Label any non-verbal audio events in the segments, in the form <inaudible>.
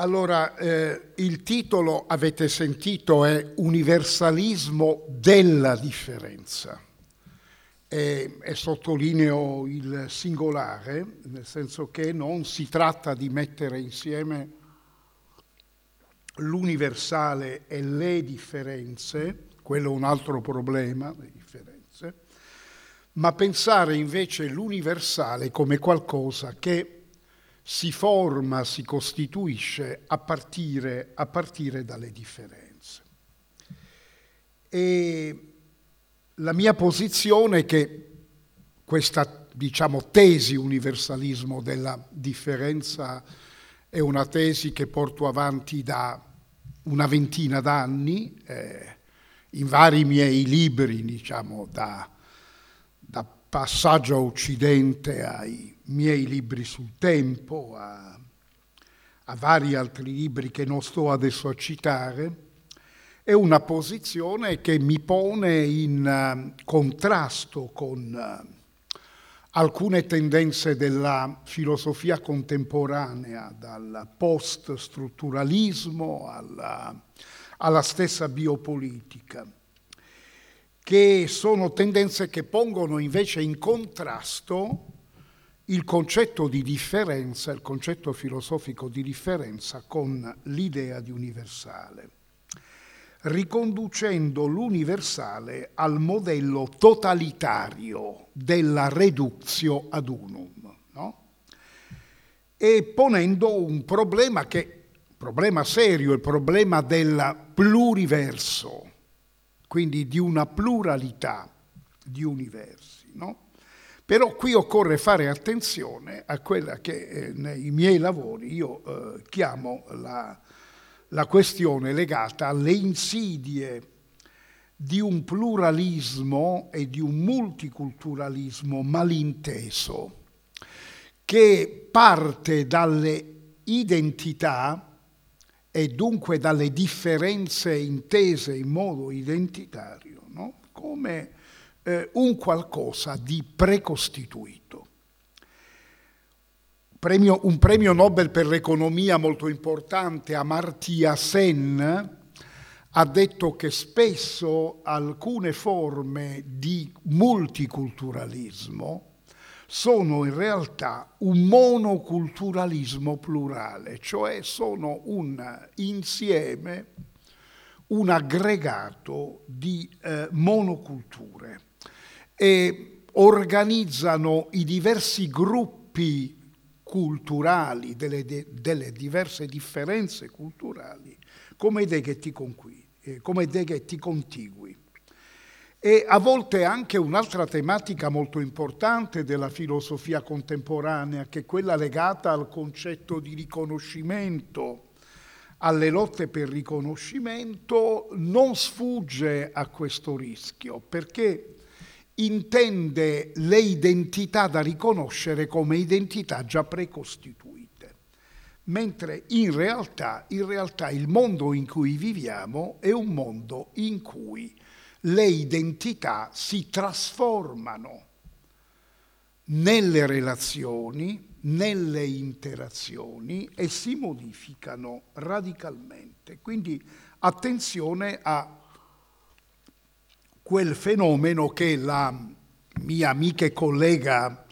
Allora, eh, il titolo, avete sentito, è Universalismo della differenza. E, e, sottolineo il singolare, nel senso che non si tratta di mettere insieme l'universale e le differenze, quello è un altro problema, le differenze, ma pensare invece l'universale come qualcosa che si forma, si costituisce a partire, a partire dalle differenze. E la mia posizione è che questa diciamo, tesi universalismo della differenza è una tesi che porto avanti da una ventina d'anni eh, in vari miei libri, diciamo, da, da passaggio a Occidente ai miei libri sul tempo, a, a vari altri libri che non sto adesso a citare, è una posizione che mi pone in uh, contrasto con uh, alcune tendenze della filosofia contemporanea, dal post-strutturalismo alla, alla stessa biopolitica che sono tendenze che pongono invece in contrasto il concetto di differenza, il concetto filosofico di differenza con l'idea di universale, riconducendo l'universale al modello totalitario della reductio ad unum, no? e ponendo un problema che, problema serio, il problema del pluriverso, quindi di una pluralità di universi. No? Però qui occorre fare attenzione a quella che eh, nei miei lavori io eh, chiamo la, la questione legata alle insidie di un pluralismo e di un multiculturalismo malinteso che parte dalle identità e dunque dalle differenze intese in modo identitario, no? come eh, un qualcosa di precostituito. Premio, un premio Nobel per l'economia molto importante, Amartya Sen, ha detto che spesso alcune forme di multiculturalismo sono in realtà un monoculturalismo plurale, cioè sono un insieme, un aggregato di eh, monoculture e organizzano i diversi gruppi culturali, delle, delle diverse differenze culturali, come dei ghetti, eh, come dei ghetti contigui. E a volte anche un'altra tematica molto importante della filosofia contemporanea, che è quella legata al concetto di riconoscimento, alle lotte per riconoscimento, non sfugge a questo rischio, perché intende le identità da riconoscere come identità già precostituite, mentre in realtà, in realtà il mondo in cui viviamo è un mondo in cui le identità si trasformano nelle relazioni, nelle interazioni e si modificano radicalmente. Quindi attenzione a quel fenomeno che la mia amica e collega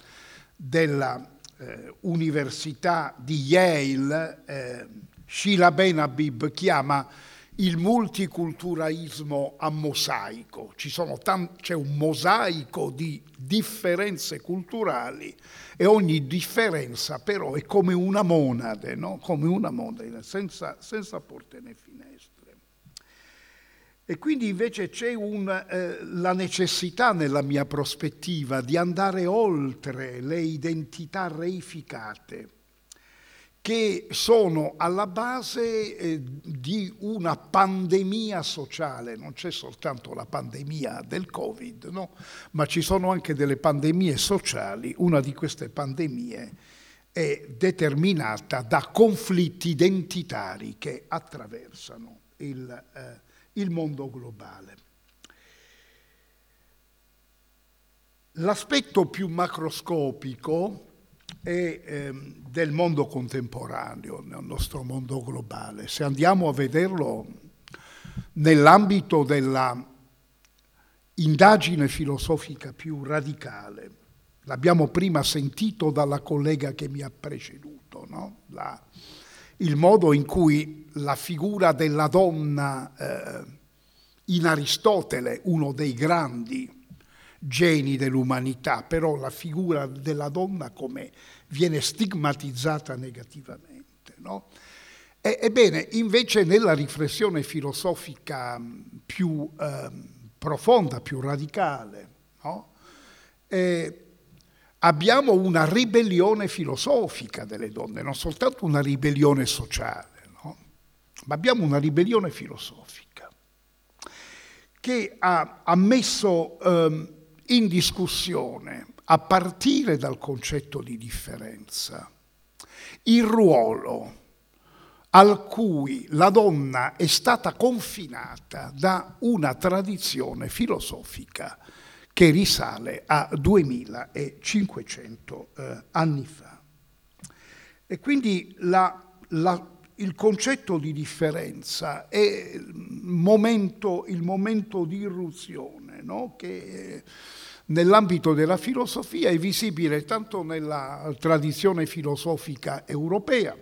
dell'Università eh, di Yale, eh, Sheila Benabib, chiama il multiculturalismo a mosaico. Tam- c'è un mosaico di differenze culturali e ogni differenza però è come una monade, no? come una monade senza, senza porte né finestre. E quindi invece c'è un, eh, la necessità nella mia prospettiva di andare oltre le identità reificate che sono alla base eh, di una pandemia sociale, non c'è soltanto la pandemia del Covid, no? ma ci sono anche delle pandemie sociali, una di queste pandemie è determinata da conflitti identitari che attraversano il, eh, il mondo globale. L'aspetto più macroscopico e ehm, del mondo contemporaneo, nel nostro mondo globale. Se andiamo a vederlo nell'ambito della indagine filosofica più radicale, l'abbiamo prima sentito dalla collega che mi ha preceduto, no? la, il modo in cui la figura della donna eh, in Aristotele, uno dei grandi geni dell'umanità, però la figura della donna come viene stigmatizzata negativamente. No? E, ebbene, invece nella riflessione filosofica più eh, profonda, più radicale, no? eh, abbiamo una ribellione filosofica delle donne, non soltanto una ribellione sociale, no? ma abbiamo una ribellione filosofica che ha, ha messo eh, in discussione, a partire dal concetto di differenza, il ruolo al cui la donna è stata confinata da una tradizione filosofica che risale a 2500 eh, anni fa. E quindi la, la, il concetto di differenza è il momento, il momento di irruzione no? che nell'ambito della filosofia è visibile tanto nella tradizione filosofica europea,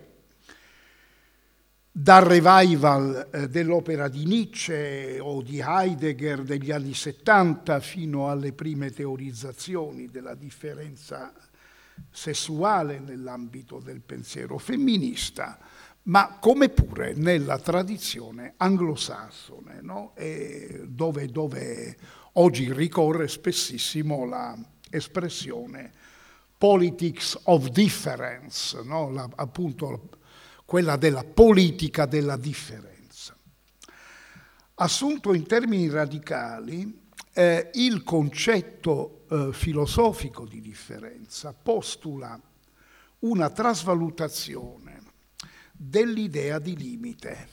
dal revival eh, dell'opera di Nietzsche o di Heidegger degli anni 70 fino alle prime teorizzazioni della differenza sessuale nell'ambito del pensiero femminista, ma come pure nella tradizione anglosassone, no? dove, dove Oggi ricorre spessissimo l'espressione politics of difference, no? la, appunto quella della politica della differenza. Assunto in termini radicali, eh, il concetto eh, filosofico di differenza postula una trasvalutazione dell'idea di limite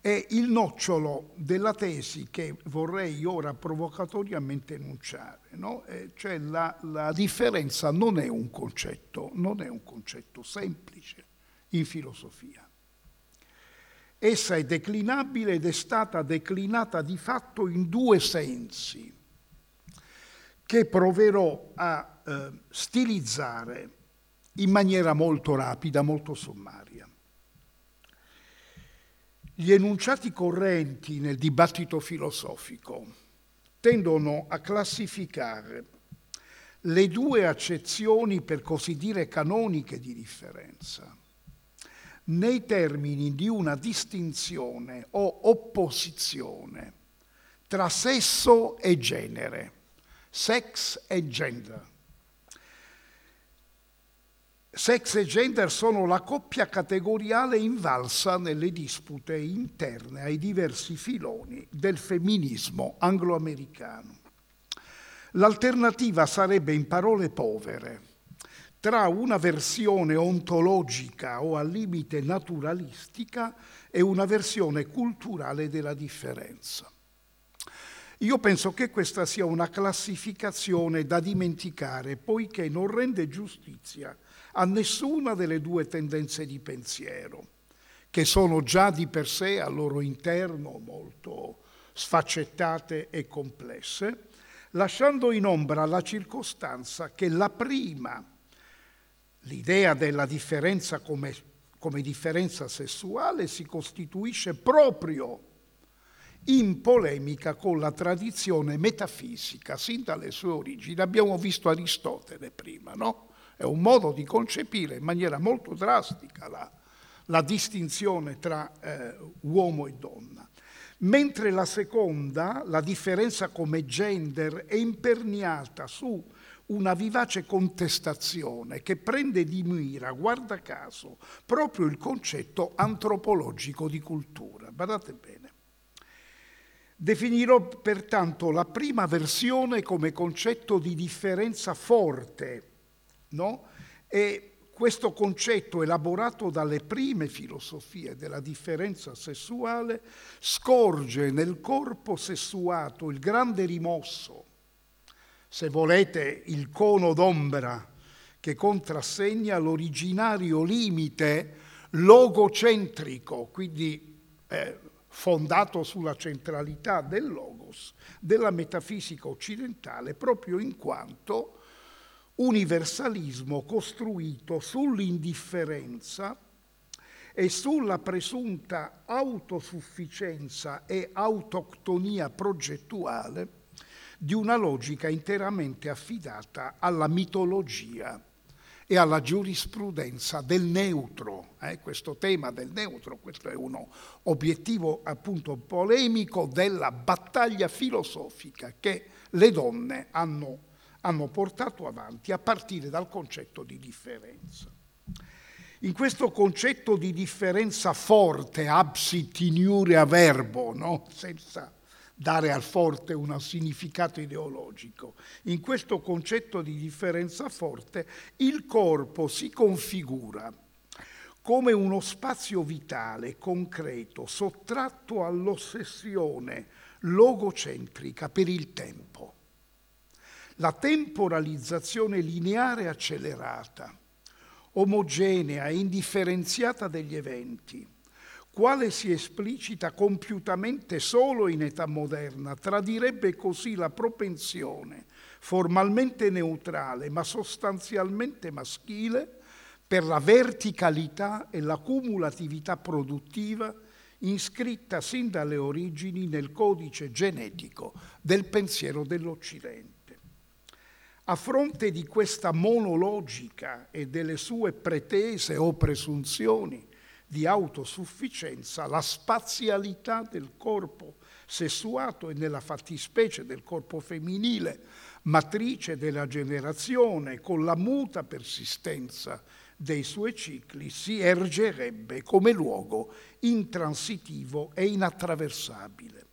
è il nocciolo della tesi che vorrei ora provocatoriamente enunciare, no? eh, cioè la, la, differenza non è concetto, non è un concetto semplice in filosofia. Essa è declinabile ed è stata declinata di fatto in due sensi che proverò a eh, stilizzare in maniera molto rapida, molto sommaria. Gli enunciati correnti nel dibattito filosofico tendono a classificare le due accezioni, per così dire, canoniche di differenza nei termini di una distinzione o opposizione tra sesso e genere, sex e gender. Sex e gender sono la coppia categoriale invalsa nelle dispute interne ai diversi filoni del femminismo angloamericano. L'alternativa sarebbe, in parole povere, tra una versione ontologica o al limite naturalistica e una versione culturale della differenza. Io penso che questa sia una classificazione da dimenticare, poiché non rende giustizia a nessuna delle due tendenze di pensiero, che sono già di per sé al loro interno molto sfaccettate e complesse, lasciando in ombra la circostanza che la prima, l'idea della differenza come, come differenza sessuale, si costituisce proprio in polemica con la tradizione metafisica sin dalle sue origini. Abbiamo visto Aristotele prima, no? È un modo di concepire in maniera molto drastica la, la distinzione tra eh, uomo e donna. Mentre la seconda, la differenza come gender, è imperniata su una vivace contestazione che prende di mira, guarda caso, proprio il concetto antropologico di cultura. Guardate bene. Definirò pertanto la prima versione come concetto di differenza forte, No? E questo concetto elaborato dalle prime filosofie della differenza sessuale scorge nel corpo sessuato il grande rimosso, se volete il cono d'ombra che contrassegna l'originario limite logocentrico, quindi eh, fondato sulla centralità del logos, della metafisica occidentale, proprio in quanto universalismo costruito sull'indifferenza e sulla presunta autosufficienza e autoctonia progettuale di una logica interamente affidata alla mitologia e alla giurisprudenza del neutro. Eh? Questo tema del neutro, questo è uno obiettivo appunto polemico della battaglia filosofica che le donne hanno, hanno portato avanti a partire dal concetto di differenza. In questo concetto di differenza forte, absit in iurea verbo, no? senza dare al forte un significato ideologico, in questo concetto di differenza forte il corpo si configura come uno spazio vitale, concreto, sottratto all'ossessione logocentrica per il tempo. La temporalizzazione lineare accelerata omogenea e indifferenziata degli eventi, quale si esplicita compiutamente solo in età moderna, tradirebbe così la propensione, formalmente neutrale ma sostanzialmente maschile, per la verticalità e la cumulatività produttiva iscritta sin dalle origini nel codice genetico del pensiero dell'Occidente. A fronte di questa monologica e delle sue pretese o presunzioni di autosufficienza, la spazialità del corpo sessuato e nella fattispecie del corpo femminile, matrice della generazione, con la muta persistenza dei suoi cicli, si ergerebbe come luogo intransitivo e inattraversabile.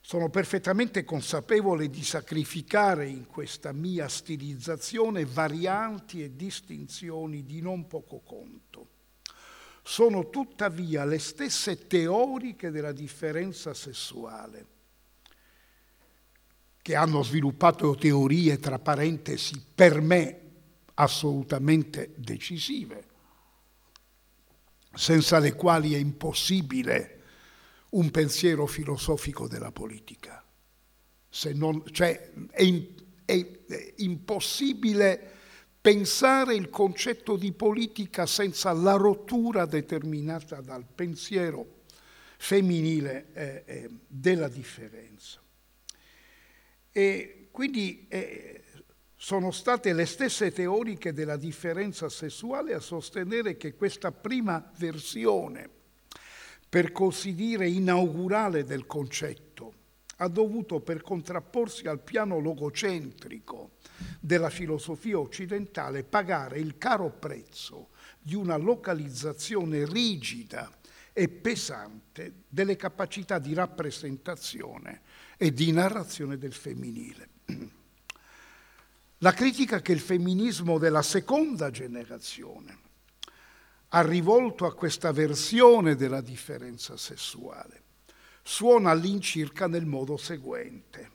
Sono perfettamente consapevole di sacrificare in questa mia stilizzazione varianti e distinzioni di non poco conto. Sono tuttavia le stesse teoriche della differenza sessuale che hanno sviluppato teorie, tra parentesi, per me assolutamente decisive, senza le quali è impossibile un pensiero filosofico della politica. Non, cioè, è, è, è impossibile pensare il concetto di politica senza la rottura determinata dal pensiero femminile eh, eh, della differenza. E quindi eh, sono state le stesse teoriche della differenza sessuale a sostenere che questa prima versione per così dire, inaugurale del concetto, ha dovuto per contrapporsi al piano logocentrico della filosofia occidentale pagare il caro prezzo di una localizzazione rigida e pesante delle capacità di rappresentazione e di narrazione del femminile. La critica che il femminismo della seconda generazione ha rivolto a questa versione della differenza sessuale suona all'incirca nel modo seguente.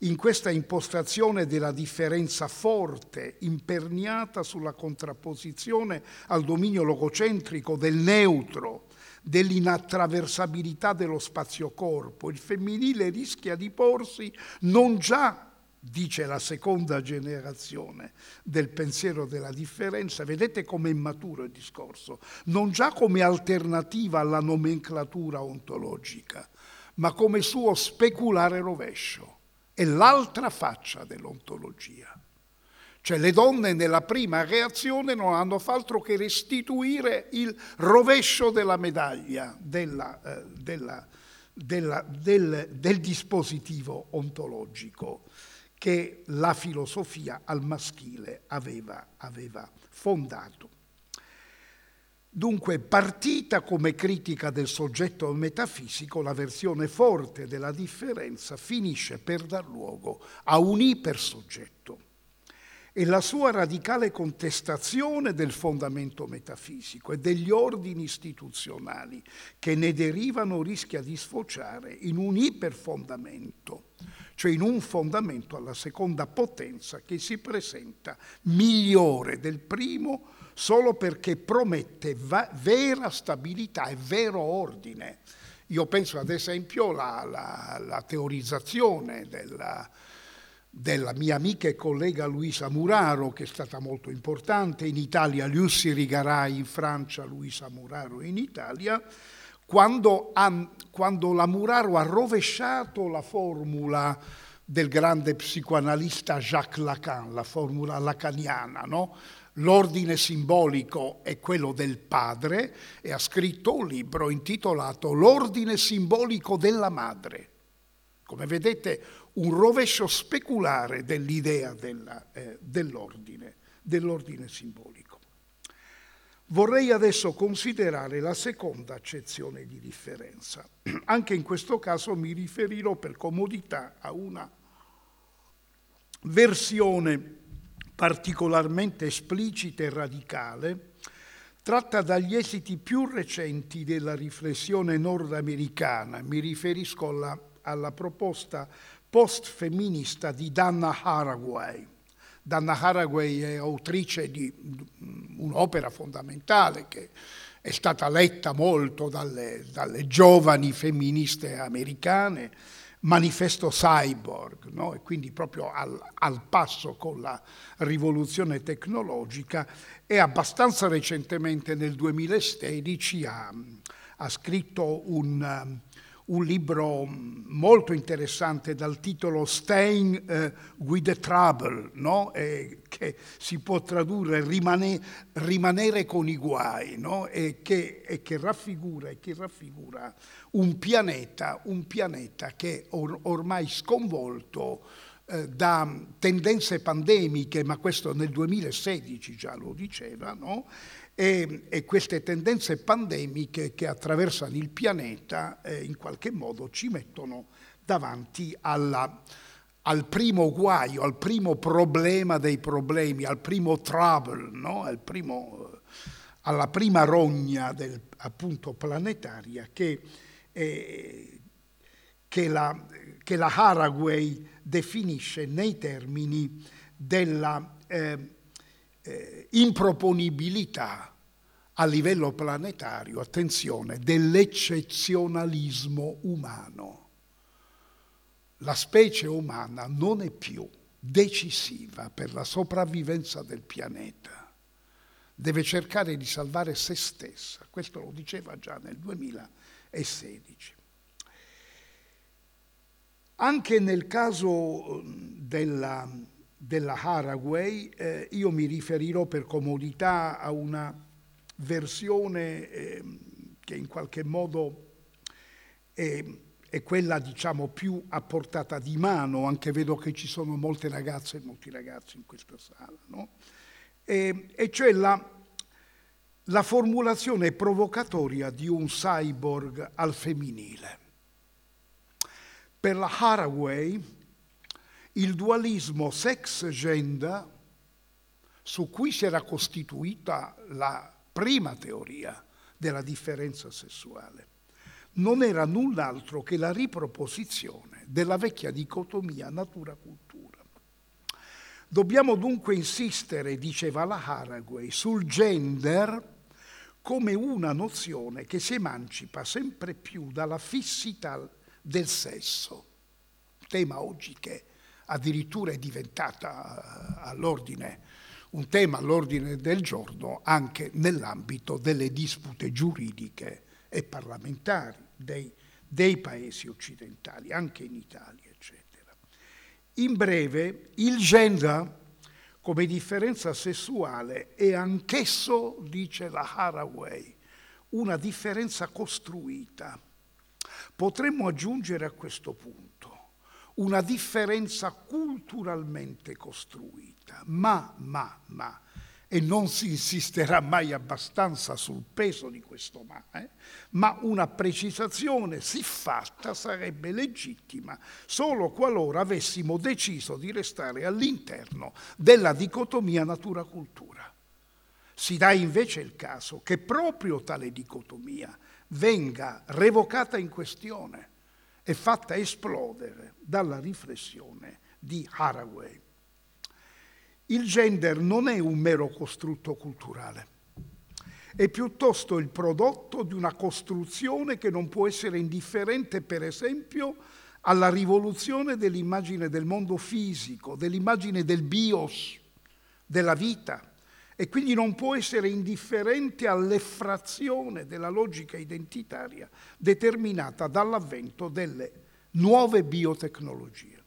In questa impostazione della differenza forte, imperniata sulla contrapposizione al dominio logocentrico del neutro, dell'inattraversabilità dello spazio-corpo, il femminile rischia di porsi non già dice la seconda generazione del pensiero della differenza, vedete come è maturo il discorso, non già come alternativa alla nomenclatura ontologica, ma come suo speculare rovescio. È l'altra faccia dell'ontologia. Cioè le donne nella prima reazione non hanno fatto altro che restituire il rovescio della medaglia della, eh, della, della, del, del dispositivo ontologico che la filosofia al maschile aveva, aveva fondato. Dunque, partita come critica del soggetto metafisico, la versione forte della differenza finisce per dar luogo a un ipersoggetto e la sua radicale contestazione del fondamento metafisico e degli ordini istituzionali che ne derivano rischia di sfociare in un iperfondamento cioè in un fondamento alla seconda potenza che si presenta migliore del primo solo perché promette va- vera stabilità e vero ordine. Io penso ad esempio alla, teorizzazione della, della mia amica e collega Luisa Muraro, che è stata molto importante in Italia, Lucy Rigarai in Francia, Luisa Muraro in Italia, quando, quando la Muraro ha rovesciato la formula del grande psicoanalista Jacques Lacan, la formula lacaniana, no? L'ordine simbolico è quello del padre e ha scritto un libro intitolato L'ordine simbolico della madre. Come vedete, un rovescio speculare dell'idea della, eh, dell'ordine, dell'ordine simbolico. Vorrei adesso considerare la seconda accezione di differenza. <clears throat> Anche in questo caso mi riferirò per comodità a una versione particolarmente esplicita e radicale, tratta dagli esiti più recenti della riflessione nordamericana. Mi riferisco alla, alla proposta post-femminista di Dana Haraway. Dana Haraway è autrice di un'opera fondamentale che è stata letta molto dalle, dalle giovani femministe americane, manifesto cyborg, no? e quindi proprio al, al, passo con la rivoluzione tecnologica, e abbastanza recentemente nel 2016 ha, ha scritto un, un, libro molto interessante dal titolo Staying uh, with the Trouble, no? e che si può tradurre rimane, rimanere con i guai, no? e, che, e, che, raffigura, che raffigura un pianeta, un pianeta che or, ormai sconvolto eh, da tendenze pandemiche, ma questo nel 2016 già lo diceva, no? E, e, queste tendenze pandemiche che attraversano il pianeta eh, in qualche modo ci mettono davanti alla, al primo guaio, al primo problema dei problemi, al primo trouble, no? al primo, alla prima rogna del, appunto planetaria che eh, che, la, la, Haraway definisce nei termini della eh, eh, improponibilità a livello planetario, attenzione, dell'eccezionalismo umano. La specie umana non è più decisiva per la sopravvivenza del pianeta, deve cercare di salvare se stessa, questo lo diceva già nel 2000 e 16. Anche nel caso della, della Haraway eh, io mi riferirò per comodità a una versione eh, che in qualche modo è, è, quella diciamo più a portata di mano, anche vedo che ci sono molte ragazze e molti ragazzi in questa sala, no? e, e cioè la la formulazione provocatoria di un cyborg al femminile. Per la Haraway il dualismo sex-gender su cui si era costituita la prima teoria della differenza sessuale non era null'altro che la riproposizione della vecchia dicotomia natura-cultura. Dobbiamo dunque insistere, diceva la Haraway, sul gender come una nozione che si emancipa sempre più dalla fissità del sesso, tema oggi che addirittura è diventata eh, all'ordine, un tema all'ordine del giorno anche nell'ambito delle dispute giuridiche e parlamentari dei, dei paesi occidentali, anche in Italia, eccetera. In breve, il gender come differenza sessuale è anch'esso, dice la Haraway, una differenza costruita. Potremmo aggiungere a questo punto una differenza culturalmente costruita, ma, ma, ma, e non si insisterà mai abbastanza sul peso di questo ma, eh? ma una precisazione siffatta sarebbe legittima solo qualora avessimo deciso di restare all'interno della dicotomia natura-cultura. Si dà invece il caso che proprio tale dicotomia venga revocata in questione è fatta esplodere dalla riflessione di Haraway. Il gender non è un mero costrutto culturale, è piuttosto il prodotto di una costruzione che non può essere indifferente, per esempio, alla rivoluzione dell'immagine del mondo fisico, dell'immagine del bios, della vita, e quindi non può essere indifferente all'effrazione della logica identitaria determinata dall'avvento delle nuove biotecnologie.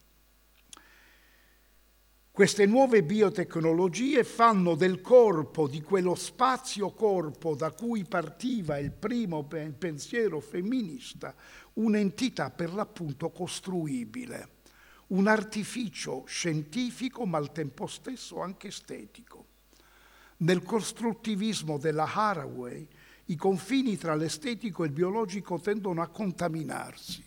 Queste nuove biotecnologie fanno del corpo, di quello spazio-corpo da cui partiva il primo pensiero femminista, un'entità per l'appunto costruibile, un artificio scientifico ma al tempo stesso anche estetico. Nel costruttivismo della Haraway i confini tra l'estetico e il biologico tendono a contaminarsi,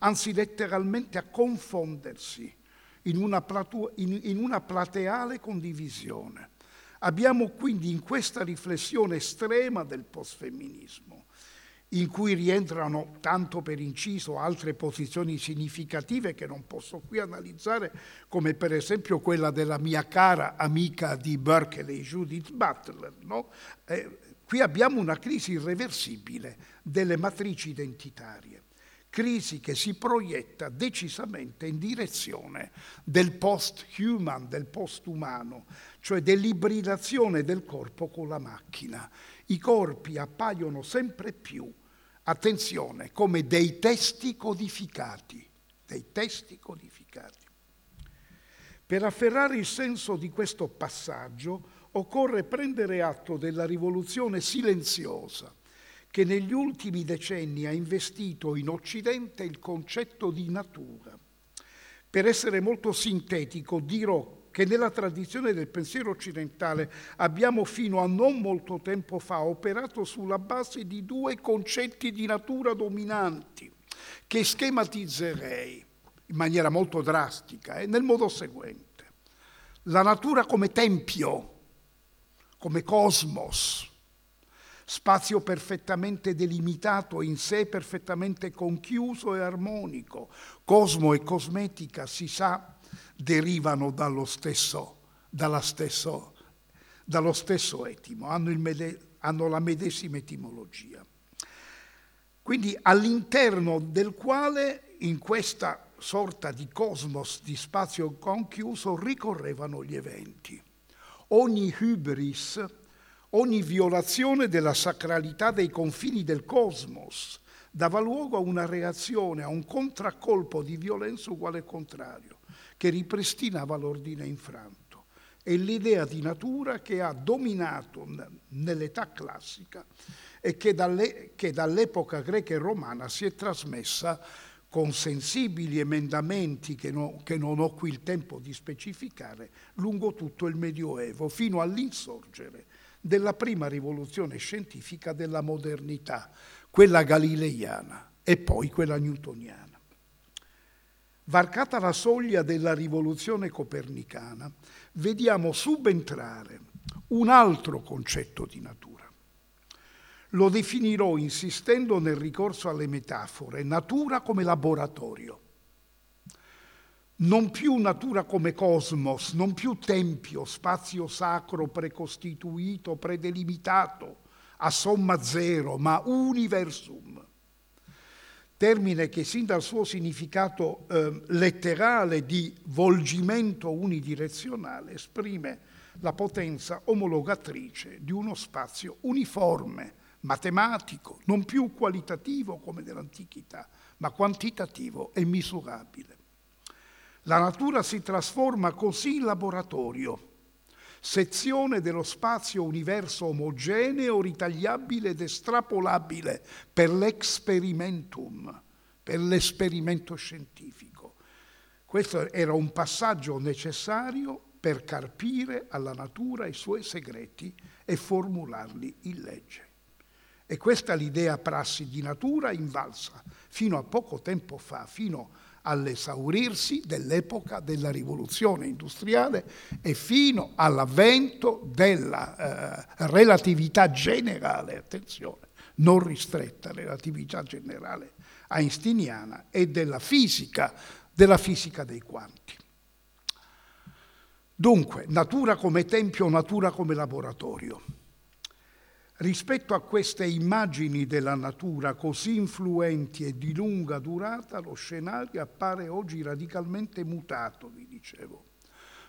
anzi letteralmente a confondersi in una, platu- in, in una plateale condivisione. Abbiamo quindi in questa riflessione estrema del postfemminismo in cui rientrano, tanto per inciso, altre posizioni significative che non posso qui analizzare, come per esempio quella della mia cara amica di Berkeley, Judith Butler. No? Eh, qui abbiamo una crisi irreversibile delle matrici identitarie, crisi che si proietta decisamente in direzione del post-human, del post-umano, cioè dell'ibridazione del corpo con la macchina i corpi appaiono sempre più, attenzione, come dei testi codificati, dei testi codificati. Per afferrare il senso di questo passaggio occorre prendere atto della rivoluzione silenziosa che negli ultimi decenni ha investito in Occidente il concetto di natura. Per essere molto sintetico dirò che nella tradizione del pensiero occidentale abbiamo fino a non molto tempo fa operato sulla base di due concetti di natura dominanti, che schematizzerei in maniera molto drastica e eh, nel modo seguente. La natura come tempio, come cosmos, spazio perfettamente delimitato, in sé perfettamente conchiuso e armonico. Cosmo e cosmetica, si sa, derivano dallo stesso, stesso, dallo stesso etimo, hanno, mede, hanno la medesima etimologia. Quindi all'interno del quale in questa sorta di cosmos di spazio conchiuso ricorrevano gli eventi. Ogni hybris, ogni violazione della sacralità dei confini del cosmos dava luogo a una reazione, a un contraccolpo di violenza uguale e contrario che ripristinava l'ordine infranto. È l'idea di natura che ha dominato nell'età classica e che, dalle, che dall'epoca greca e romana si è trasmessa con sensibili emendamenti che, no, che, non ho qui il tempo di specificare, lungo tutto il Medioevo, fino all'insorgere della prima rivoluzione scientifica della modernità, quella galileiana e poi quella newtoniana. Varcata la soglia della rivoluzione copernicana, vediamo subentrare un altro concetto di natura. Lo definirò insistendo nel ricorso alle metafore, natura come laboratorio. Non più natura come cosmos, non più tempio, spazio sacro precostituito, predelimitato, a somma zero, ma universum termine che sin dal suo significato eh, letterale di volgimento unidirezionale esprime la potenza omologatrice di uno spazio uniforme, matematico, non più qualitativo come nell'antichità, ma quantitativo e misurabile. La natura si trasforma così in laboratorio, sezione dello spazio universo omogeneo, ritagliabile ed estrapolabile per l'experimentum, per l'esperimento scientifico. Questo era un passaggio necessario per carpire alla natura i suoi segreti e formularli in legge. E questa l'idea prassi di natura invalsa fino a poco tempo fa, fino a all'esaurirsi dell'epoca della rivoluzione industriale e fino all'avvento della eh, relatività generale, attenzione, non ristretta relatività generale einsteiniana e della fisica, della fisica dei quanti. Dunque, natura come tempio, natura come laboratorio. Rispetto a queste immagini della natura così influenti e di lunga durata, lo scenario appare oggi radicalmente mutato, vi dicevo.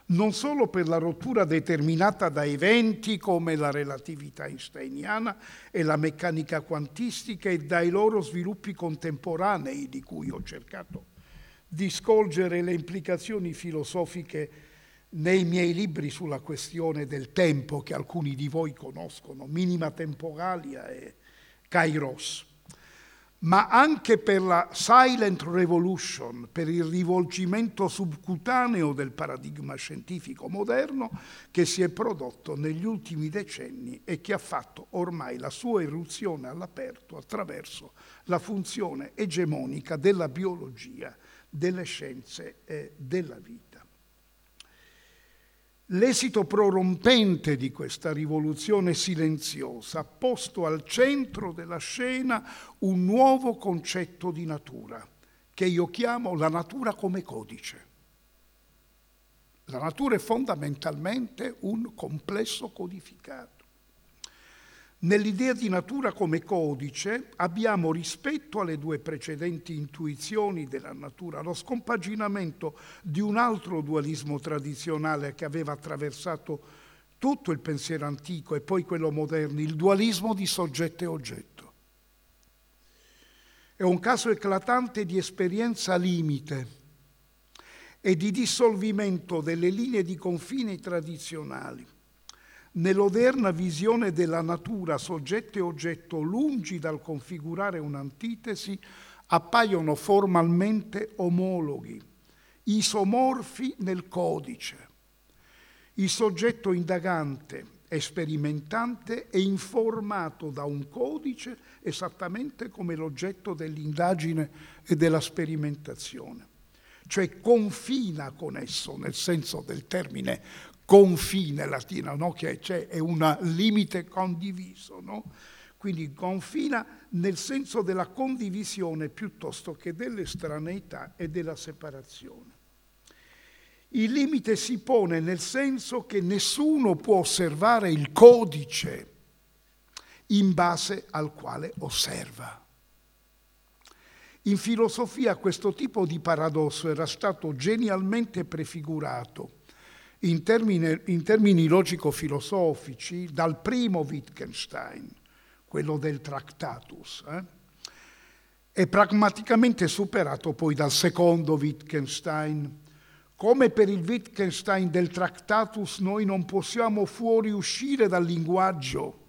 Non solo per la rottura determinata da eventi come la relatività einsteiniana e la meccanica quantistica e dai loro sviluppi contemporanei di cui ho cercato di scolgere le implicazioni filosofiche nei miei libri sulla questione del tempo che alcuni di voi conoscono, Minima Temporalia e Kairos ma anche per la silent revolution, per il rivolgimento subcutaneo del paradigma scientifico moderno che si è prodotto negli ultimi decenni e che ha fatto ormai la sua irruzione all'aperto attraverso la funzione egemonica della biologia, delle scienze e della vita. L'esito prorompente di questa rivoluzione silenziosa ha posto al centro della scena un nuovo concetto di natura, che io chiamo la natura come codice. La natura è fondamentalmente un complesso codificato. Nell'idea di natura come codice abbiamo rispetto alle due precedenti intuizioni della natura lo scompaginamento di un altro dualismo tradizionale che aveva attraversato tutto il pensiero antico e poi quello moderno, il dualismo di soggetto e oggetto. È un caso eclatante di esperienza limite e di dissolvimento delle linee di confine tradizionali Nell'oderna visione della natura, soggetto e oggetto, lungi dal configurare un'antitesi, appaiono formalmente omologhi, isomorfi nel codice. Il soggetto indagante è sperimentante e informato da un codice esattamente come l'oggetto dell'indagine e della sperimentazione, cioè confina con esso nel senso del termine confine latino, no? che c'è, è un limite condiviso, no? quindi confina nel senso della condivisione piuttosto che dell'estraneità e della separazione. Il limite si pone nel senso che nessuno può osservare il codice in base al quale osserva. In filosofia questo tipo di paradosso era stato genialmente prefigurato in termini, in termini logico-filosofici dal primo Wittgenstein, quello del Tractatus, eh? e pragmaticamente superato poi dal secondo Wittgenstein. Come per il Wittgenstein del Tractatus noi non possiamo fuoriuscire dal linguaggio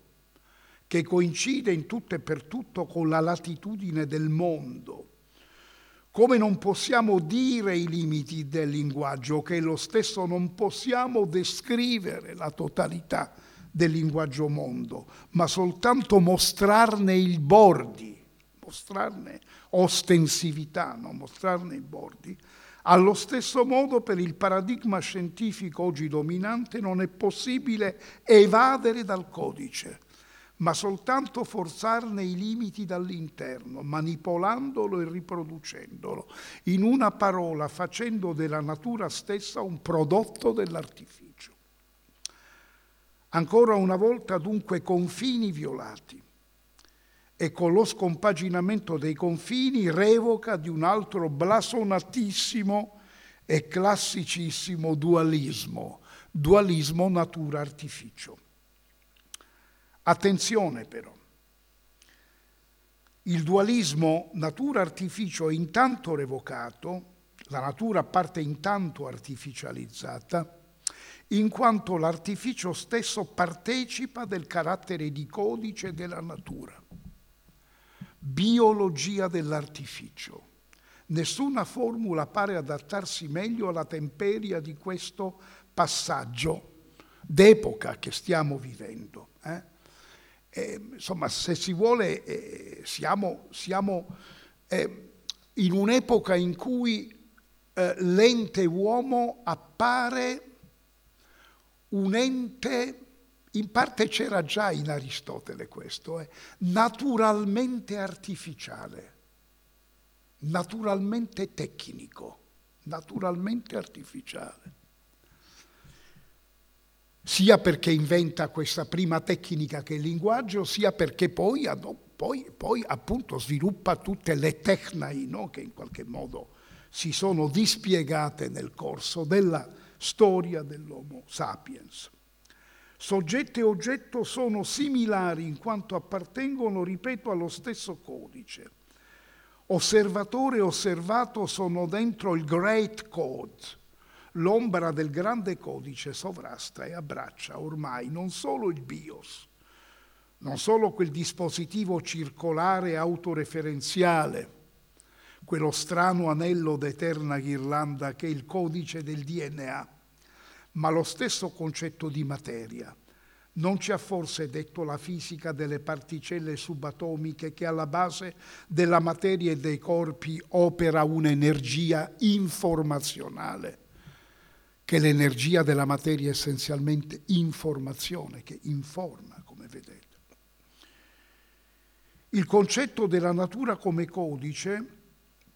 che coincide in tutto e per tutto con la latitudine del mondo come non possiamo dire i limiti del linguaggio, che lo stesso non possiamo descrivere la totalità del linguaggio mondo, ma soltanto mostrarne i bordi, mostrarne ostensività, no? mostrarne i bordi. Allo stesso modo per il paradigma scientifico oggi dominante non è possibile evadere dal codice ma soltanto forzarne i limiti dall'interno, manipolandolo e riproducendolo, in una parola facendo della natura stessa un prodotto dell'artificio. Ancora una volta dunque confini violati e con lo scompaginamento dei confini revoca di un altro blasonatissimo e classicissimo dualismo, dualismo natura-artificio. Attenzione però, il dualismo natura-artificio è intanto revocato, la natura parte intanto artificializzata, in quanto l'artificio stesso partecipa del carattere di codice della natura. Biologia dell'artificio. Nessuna formula pare adattarsi meglio alla temperia di questo passaggio d'epoca che stiamo vivendo. Eh? Eh, insomma, se si vuole, eh, siamo, siamo eh, in un'epoca in cui eh, l'ente uomo appare un ente, in parte c'era già in Aristotele questo, eh, naturalmente artificiale. naturalmente tecnico, naturalmente artificiale. Sia perché inventa questa prima tecnica che è il linguaggio, sia perché poi, poi, poi appunto sviluppa tutte le tecnai no? che in qualche modo si sono dispiegate nel corso della storia dell'Homo sapiens. Soggetto e oggetto sono similari in quanto appartengono, ripeto, allo stesso codice. Osservatore e osservato sono dentro il Great Code. L'ombra del grande codice sovrasta e abbraccia ormai non solo il BIOS, non solo quel dispositivo circolare autoreferenziale, quello strano anello d'eterna ghirlanda che è il codice del DNA, ma lo stesso concetto di materia. Non ci ha forse detto la fisica delle particelle subatomiche che alla base della materia e dei corpi opera un'energia informazionale, che l'energia della materia è essenzialmente informazione, che informa, come vedete. Il concetto della natura come codice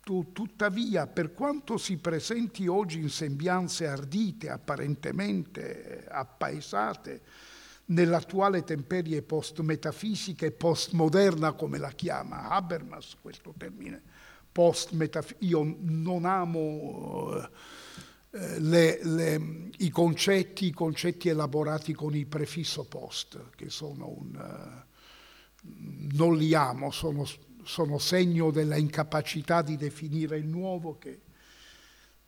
tuttavia, per quanto si presenti oggi in sembianze ardite, apparentemente appaesate, nell'attuale temperie post-metafisica e post-moderna, come la chiama Habermas, questo termine post-metafisica, io non amo eh, le, le, i, concetti, i concetti elaborati con il prefisso post, che sono un... Uh, non li amo, sono sono segno della incapacità di definire il nuovo che,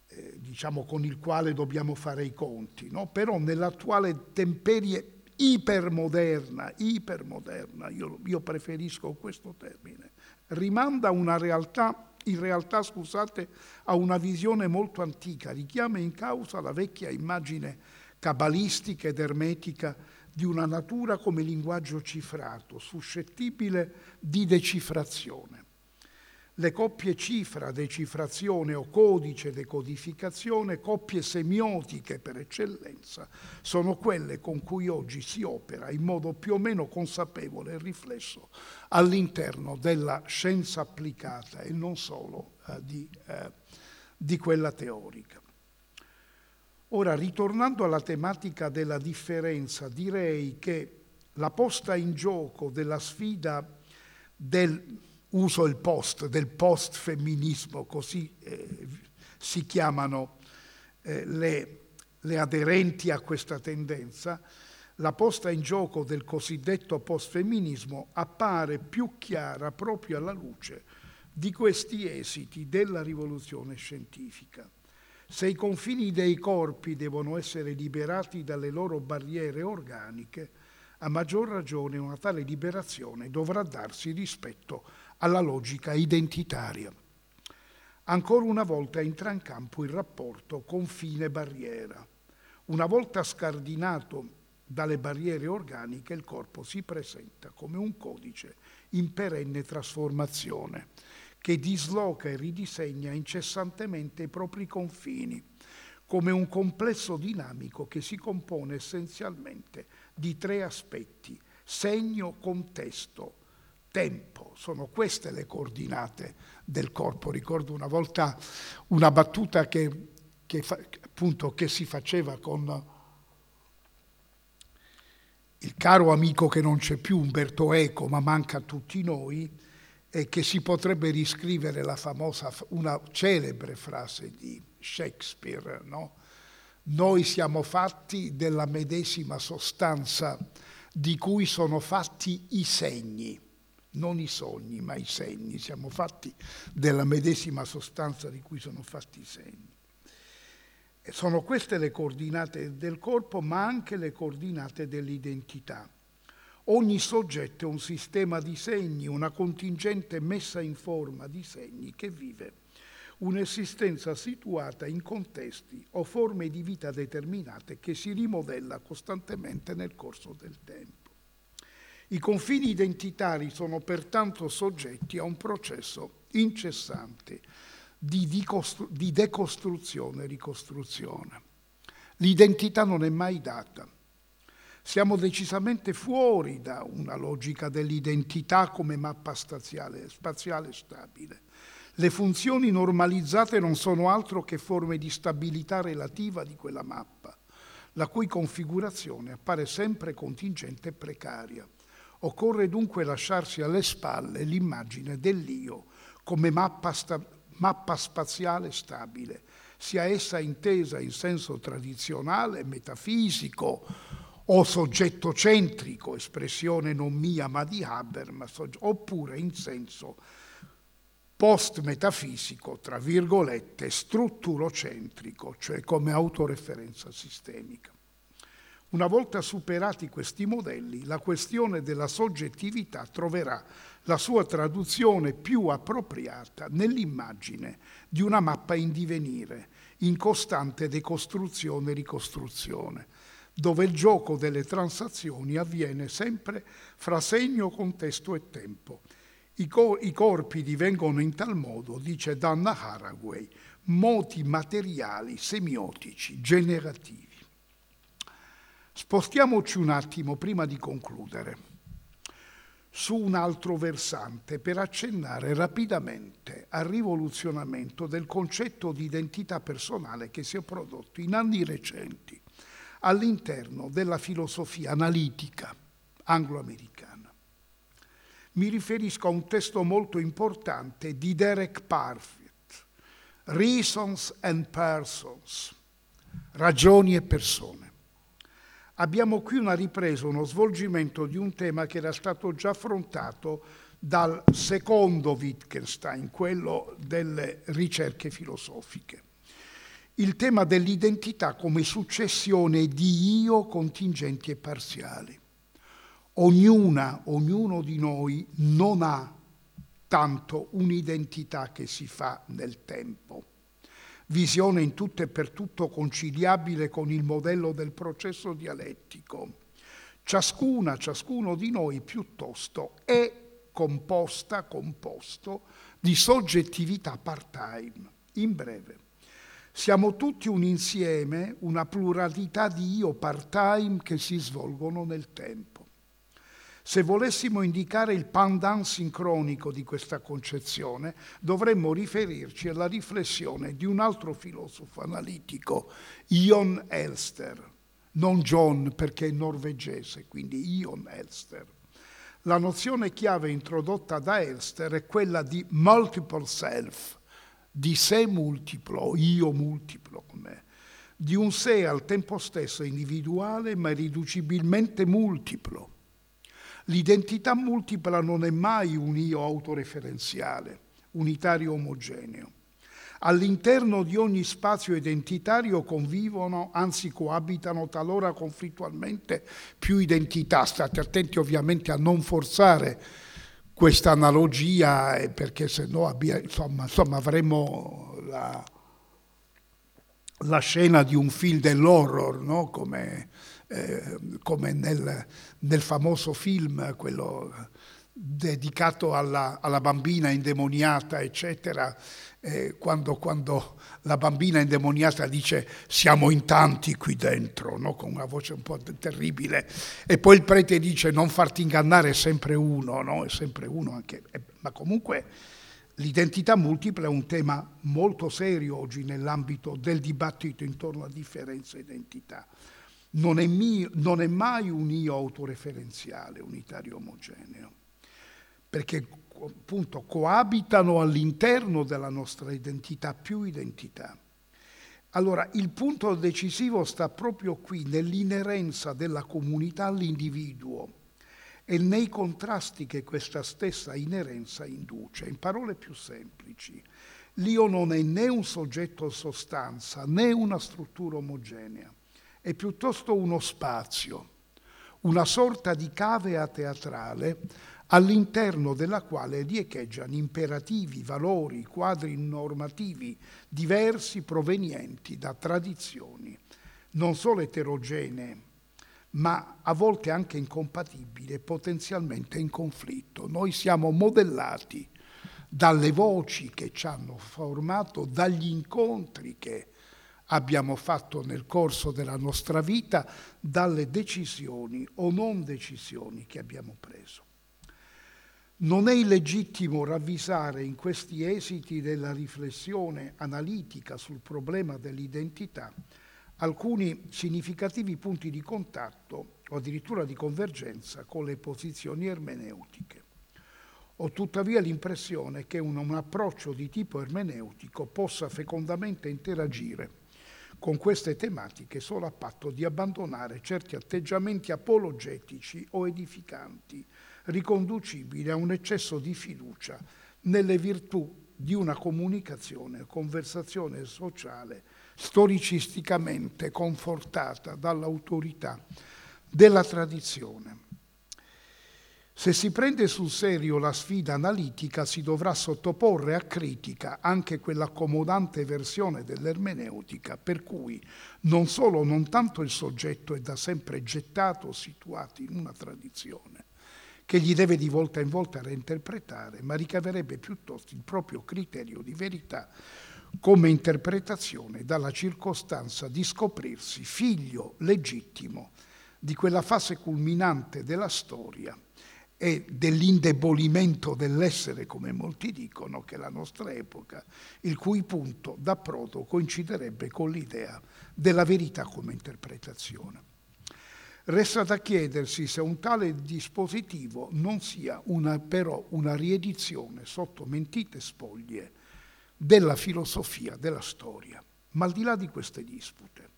eh, diciamo, con il quale dobbiamo fare i conti. No? Però nell'attuale temperie ipermoderna, ipermoderna io, io preferisco questo termine, rimanda una realtà, in realtà scusate, a una visione molto antica, richiama in causa la vecchia immagine cabalistica ed ermetica di una natura come linguaggio cifrato, suscettibile di decifrazione. Le coppie cifra, decifrazione o codice, decodificazione, coppie semiotiche per eccellenza, sono quelle con cui oggi si opera in modo più o meno consapevole e riflesso all'interno della scienza applicata e non solo eh, di, eh, di quella teorica. Ora, ritornando alla tematica della differenza, direi che la posta in gioco della sfida del uso il post, del post-femminismo, così eh, si chiamano eh, le, le aderenti a questa tendenza, la posta in gioco del cosiddetto post-femminismo appare più chiara proprio alla luce di questi esiti della rivoluzione scientifica. Se i confini dei corpi devono essere liberati dalle loro barriere organiche, a maggior ragione una tale liberazione dovrà darsi rispetto alla logica identitaria. Ancora una volta entra in campo il rapporto confine-barriera. Una volta scardinato dalle barriere organiche, il corpo si presenta come un codice in perenne trasformazione che disloca e ridisegna incessantemente i propri confini, come un complesso dinamico che si compone essenzialmente di tre aspetti, segno, contesto, tempo. Sono queste le coordinate del corpo. Ricordo una volta una battuta che, che, appunto, che si faceva con il caro amico che non c'è più, Umberto Eco, ma manca a tutti noi, e che si potrebbe riscrivere la famosa, una celebre frase di Shakespeare, no? Noi siamo fatti della medesima sostanza di cui sono fatti i segni, non i sogni, ma i segni. Siamo fatti della medesima sostanza di cui sono fatti i segni. E sono queste le coordinate del corpo, ma anche le coordinate dell'identità. Ogni soggetto è un sistema di segni, una contingente messa in forma di segni che vive un'esistenza situata in contesti o forme di vita determinate che si rimodella costantemente nel corso del tempo. I confini identitari sono pertanto soggetti a un processo incessante di, decostruzione e ricostruzione. L'identità non è mai data, siamo decisamente fuori da una logica dell'identità come mappa spaziale, spaziale stabile. Le funzioni normalizzate non sono altro che forme di stabilità relativa di quella mappa, la cui configurazione appare sempre contingente e precaria. Occorre dunque lasciarsi alle spalle l'immagine dell'io come mappa, sta- mappa spaziale stabile, sia essa intesa in senso tradizionale, metafisico o soggetto centrico, espressione non mia ma di Habermas, oppure in senso post-metafisico, tra virgolette, strutturocentrico, cioè come autoreferenza sistemica. Una volta superati questi modelli, la questione della soggettività troverà la sua traduzione più appropriata nell'immagine di una mappa in divenire, in costante decostruzione e ricostruzione, dove il gioco delle transazioni avviene sempre fra segno, contesto e tempo, i, co- I, corpi divengono in tal modo, dice Donna Haraway, moti materiali semiotici generativi. Spostiamoci un attimo prima di concludere su un altro versante per accennare rapidamente al rivoluzionamento del concetto di identità personale che si è prodotto in anni recenti all'interno della filosofia analitica anglo-americana. Mi riferisco a un testo molto importante di Derek Parfit, Reasons and Persons, ragioni e persone. Abbiamo qui una ripresa, uno svolgimento di un tema che era stato già affrontato dal secondo Wittgenstein, quello delle ricerche filosofiche. Il tema dell'identità come successione di io contingenti e parziali. Ognuna, ognuno di noi non ha tanto un'identità che si fa nel tempo. Visione in tutto e per tutto conciliabile con il modello del processo dialettico. Ciascuna, ciascuno di noi piuttosto è composta, composto di soggettività part-time. In breve, siamo tutti un insieme, una pluralità di io part-time che si svolgono nel tempo. Se volessimo indicare il pandan sincronico di questa concezione, dovremmo riferirci alla riflessione di un altro filosofo analitico, Ion Elster, non John perché è norvegese, quindi Ion Elster. La nozione chiave introdotta da Elster è quella di multiple self, di sé multiplo, io multiplo come di un sé al tempo stesso individuale ma riducibilmente multiplo L'identità multipla non è mai un io autoreferenziale, unitario omogeneo. All'interno di ogni spazio identitario convivono, anzi coabitano talora conflittualmente più identità. State attenti ovviamente a non forzare questa analogia eh, perché se no insomma, insomma, avremo la, la, scena di un film dell'horror, no? come eh, come nel, nel, famoso film, quello dedicato alla, alla bambina indemoniata, eccetera, eh, quando, quando, la bambina indemoniata dice siamo in tanti qui dentro, no? con una voce un po' terribile, e poi il prete dice non farti ingannare, è sempre uno, no? è sempre uno anche, eh, ma comunque l'identità multipla è un tema molto serio oggi nell'ambito del dibattito intorno a differenza e identità non è, mio, non è mai un io autoreferenziale, unitario omogeneo, perché appunto coabitano all'interno della nostra identità più identità. Allora, il punto decisivo sta proprio qui, nell'inerenza della comunità all'individuo e nei contrasti che questa stessa inerenza induce. In parole più semplici, l'io non è né un soggetto sostanza né una struttura omogenea è piuttosto uno spazio, una sorta di cavea teatrale all'interno della quale riecheggiano imperativi, valori, quadri normativi diversi provenienti da tradizioni non solo eterogenee, ma a volte anche incompatibili e potenzialmente in conflitto. Noi siamo modellati dalle voci che ci hanno formato, dagli incontri che abbiamo fatto nel corso della nostra vita, dalle decisioni o non decisioni che abbiamo preso. Non è illegittimo ravvisare in questi esiti della riflessione analitica sul problema dell'identità alcuni significativi punti di contatto o addirittura di convergenza con le posizioni ermeneutiche. Ho tuttavia l'impressione che un, approccio di tipo ermeneutico possa fecondamente interagire con queste tematiche solo a patto di abbandonare certi atteggiamenti apologetici o edificanti, riconducibili a un eccesso di fiducia nelle virtù di una comunicazione conversazione sociale storicisticamente confortata dall'autorità della tradizione. Se si prende sul serio la sfida analitica si dovrà sottoporre a critica anche quell'accomodante versione dell'ermeneutica per cui non solo non tanto il soggetto è da sempre gettato o situato in una tradizione, che gli deve di volta in volta reinterpretare, ma ricaverebbe piuttosto il proprio criterio di verità come interpretazione dalla circostanza di scoprirsi figlio legittimo di quella fase culminante della storia e dell'indebolimento dell'essere, come molti dicono, che è la nostra epoca, il cui punto d'approdo coinciderebbe con l'idea della verità come interpretazione. Resta da chiedersi se un tale dispositivo non sia una, però una riedizione sotto mentite spoglie della filosofia della storia. Ma al di là di queste dispute,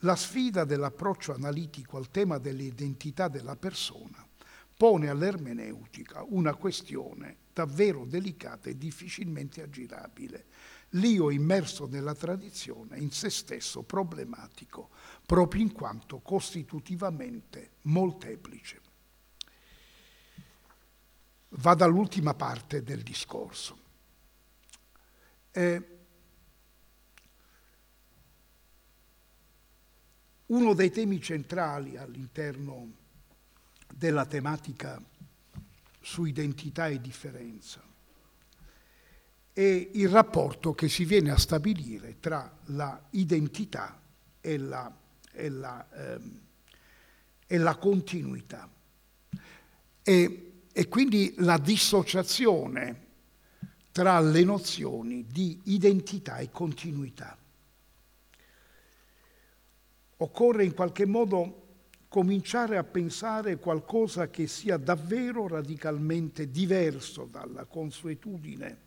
la sfida dell'approccio analitico al tema dell'identità della persona pone all'ermeneutica una questione davvero delicata e difficilmente aggirabile. L'io immerso nella tradizione, in se stesso problematico, proprio in quanto costitutivamente molteplice. Vado all'ultima parte del discorso. Eh, uno dei temi centrali all'interno della tematica su identità e differenza è il rapporto che si viene a stabilire tra la identità e la e la, ehm, e la continuità. E, e quindi la dissociazione tra le nozioni di identità e continuità. Occorre in qualche modo cominciare a pensare qualcosa che sia davvero radicalmente diverso dalla consuetudine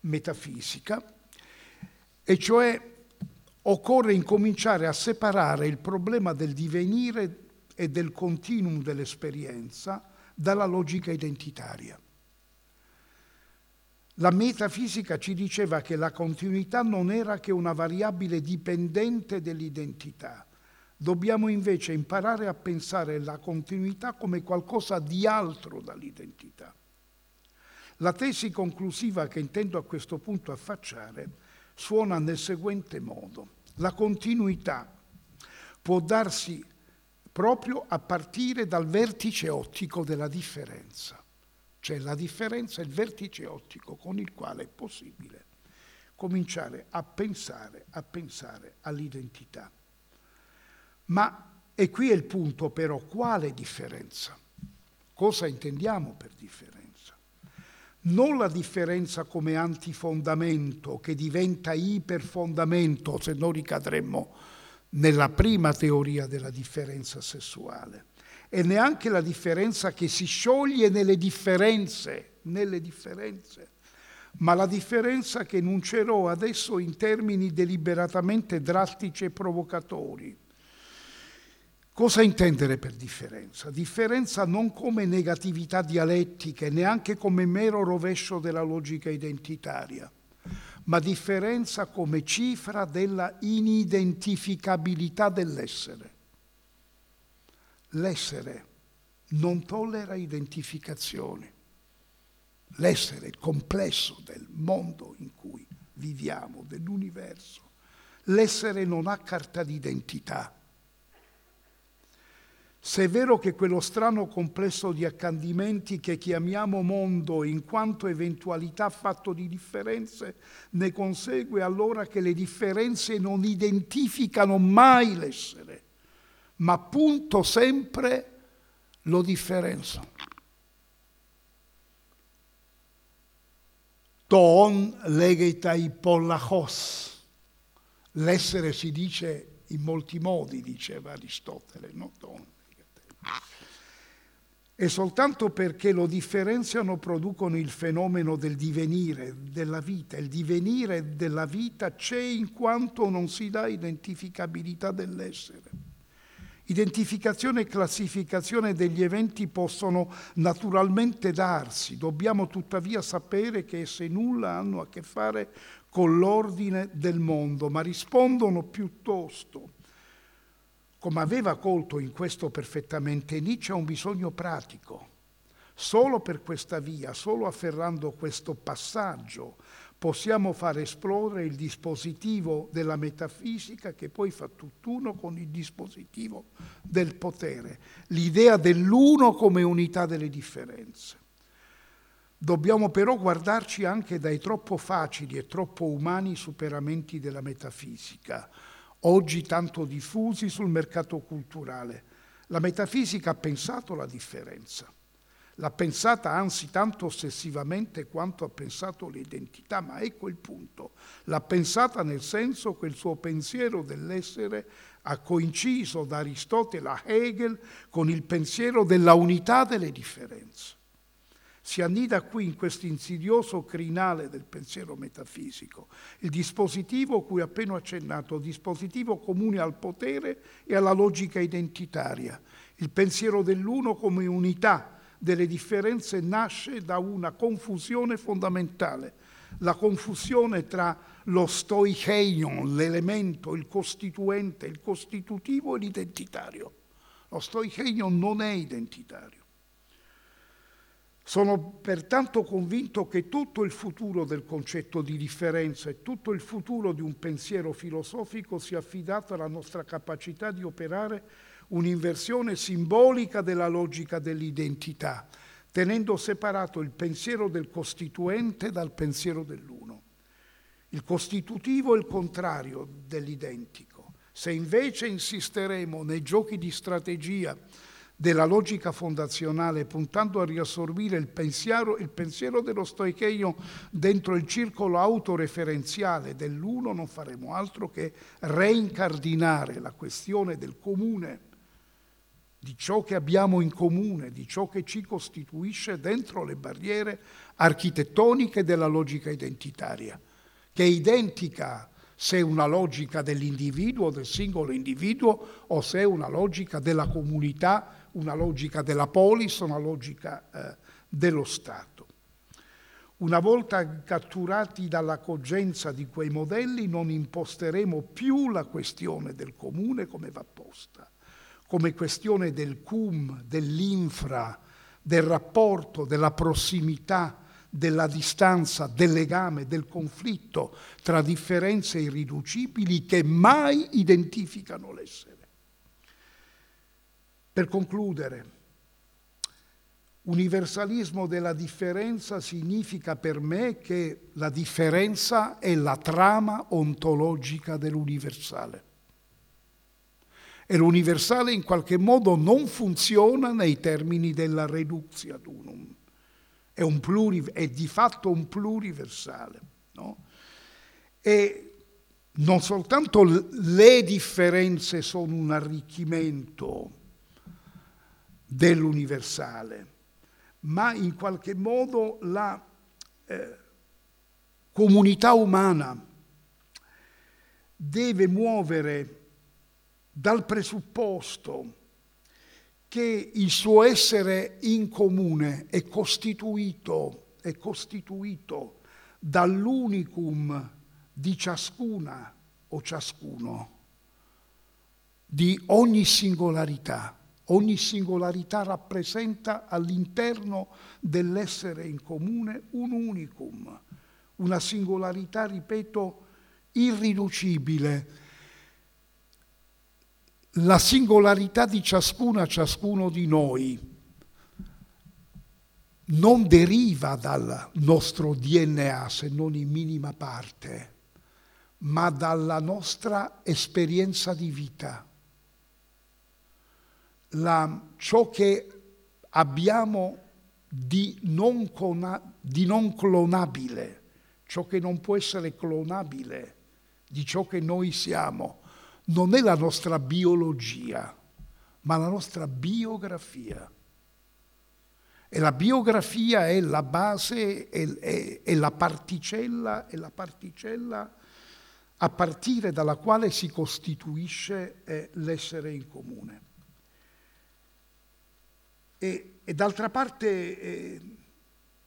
metafisica, e cioè occorre incominciare a separare il problema del divenire e del continuum dell'esperienza dalla logica identitaria. La metafisica ci diceva che la continuità non era che una variabile dipendente dell'identità. Dobbiamo invece imparare a pensare la continuità come qualcosa di altro dall'identità. La tesi conclusiva che intendo a questo punto affacciare suona nel seguente modo. La continuità può darsi proprio a partire dal vertice ottico della differenza, cioè la differenza è il vertice ottico con il quale è possibile cominciare a pensare, a pensare all'identità. Ma, e qui è il punto però, quale differenza? Cosa intendiamo per differenza? non la differenza come antifondamento che diventa iperfondamento se non ricadremmo nella prima teoria della differenza sessuale e neanche la differenza che si scioglie nelle differenze, nelle differenze, ma la differenza che enuncerò adesso in termini deliberatamente drastici e provocatori Cosa intendere per differenza? Differenza non come negatività dialettiche, neanche come mero rovescio della logica identitaria, ma differenza come cifra della inidentificabilità dell'essere. L'essere non tollera identificazioni. L'essere, il complesso del mondo in cui viviamo, dell'universo. L'essere non ha carta d'identità se è vero che quello strano complesso di accadimenti che chiamiamo mondo in quanto eventualità fatto di differenze, ne consegue allora che le differenze non identificano mai l'essere, ma appunto sempre lo differenzano. Ton legetai pollachos. L'essere si dice in molti modi, diceva Aristotele, no? Ton. E soltanto perché lo differenziano producono il fenomeno del divenire della vita. Il divenire della vita c'è in quanto non si dà identificabilità dell'essere. Identificazione e classificazione degli eventi possono naturalmente darsi, dobbiamo tuttavia sapere che esse nulla hanno a che fare con l'ordine del mondo, ma rispondono piuttosto, come aveva colto in questo perfettamente Nietzsche, un bisogno pratico. Solo per questa via, solo afferrando questo passaggio, possiamo far esplodere il dispositivo della metafisica che poi fa tutt'uno con il dispositivo del potere, l'idea dell'uno come unità delle differenze. Dobbiamo però guardarci anche dai troppo facili e troppo umani superamenti della metafisica, oggi tanto diffusi sul mercato culturale. La metafisica ha pensato la differenza L'ha pensata anzi tanto ossessivamente quanto ha pensato l'identità, ma ecco il punto. L'ha pensata nel senso che il suo pensiero dell'essere ha coinciso da Aristotele a Hegel con il pensiero della unità delle differenze. Si annida qui in questo insidioso crinale del pensiero metafisico, il dispositivo cui appena accennato, dispositivo comune al potere e alla logica identitaria, il pensiero dell'uno come unità delle differenze nasce da una confusione fondamentale, la confusione tra lo stoicheion, l'elemento, il costituente, il costitutivo e l'identitario. Lo stoicheion non è identitario. Sono pertanto convinto che tutto il futuro del concetto di differenza e tutto il futuro di un pensiero filosofico sia affidato alla nostra capacità di operare un'inversione simbolica della logica dell'identità, tenendo separato il pensiero del costituente dal pensiero dell'uno. Il costitutivo è il contrario dell'identico. Se invece insisteremo nei giochi di strategia della logica fondazionale, puntando a riassorbire il pensiero, il pensiero dello stoicheio dentro il circolo autoreferenziale dell'uno, non faremo altro che reincardinare la questione del comune di ciò che abbiamo in comune, di ciò che ci costituisce dentro le barriere architettoniche della logica identitaria, che è identica se è una logica dell'individuo, del singolo individuo, o se è una logica della comunità, una logica della polis, una logica eh, dello Stato. Una volta catturati dalla cogenza di quei modelli non imposteremo più la questione del comune come va posta come questione del cum, dell'infra, del rapporto, della prossimità, della distanza, del legame, del conflitto tra differenze irriducibili che mai identificano l'essere. Per concludere, universalismo della differenza significa per me che la differenza è la trama ontologica dell'universale e l'universale in qualche modo non funziona nei termini della reduzione ad unum. È, un pluri, è di fatto un pluriversale. No? E non soltanto le differenze sono un arricchimento dell'universale, ma in qualche modo la eh, comunità umana deve muovere dal presupposto che il suo essere in comune è costituito, è costituito dall'unicum di ciascuna o ciascuno, di ogni singolarità. Ogni singolarità rappresenta all'interno dell'essere in comune un unicum, una singolarità, ripeto, irriducibile, la singolarità di ciascuna, ciascuno di noi non deriva dal nostro DNA, se non in minima parte, ma dalla nostra esperienza di vita. La, ciò che abbiamo di non, cona, di non clonabile ciò che non può essere clonabile di ciò che noi siamo, non è la nostra biologia, ma la nostra biografia. E la biografia è la base, è, è, è la particella, è la particella a partire dalla quale si costituisce eh, l'essere in comune. E, e d'altra parte eh,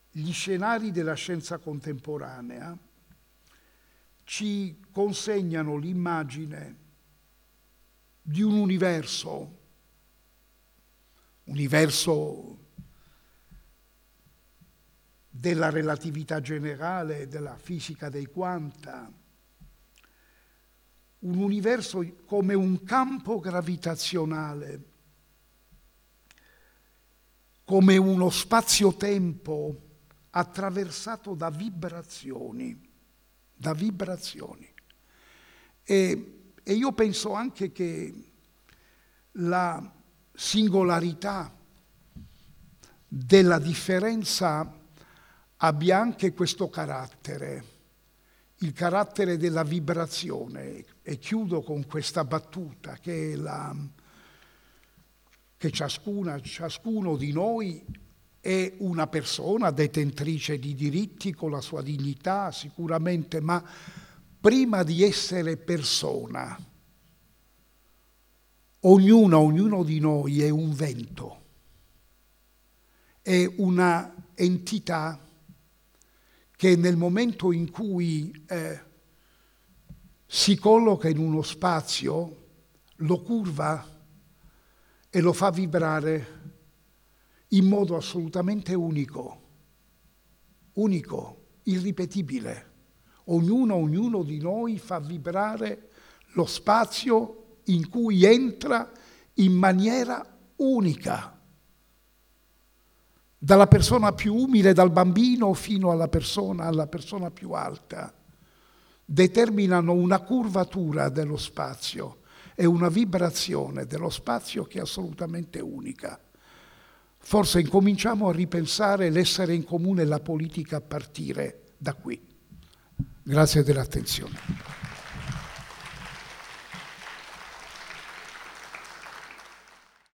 gli scenari della scienza contemporanea ci consegnano l'immagine di un universo, universo della relatività generale, della fisica dei quanta, un universo come un campo gravitazionale, come uno spazio-tempo attraversato da vibrazioni, da vibrazioni. E, e io penso anche che la singolarità della differenza abbia anche questo carattere il carattere della vibrazione e chiudo con questa battuta che, la, che ciascuna, ciascuno di noi è una persona detentrice di diritti con la sua dignità sicuramente, ma prima di essere persona, ognuna, ognuno di noi è un vento, è una entità che nel momento in cui eh, si colloca in uno spazio, lo curva e lo fa vibrare in modo assolutamente unico, unico, irripetibile. Ognuno, ognuno di noi fa vibrare lo spazio in cui entra in maniera unica. Dalla persona più umile, dal bambino, fino alla persona, alla persona più alta, determinano una curvatura dello spazio e una vibrazione dello spazio che è assolutamente unica. Forse incominciamo a ripensare l'essere in comune e la politica a partire da qui. Grazie dell'attenzione.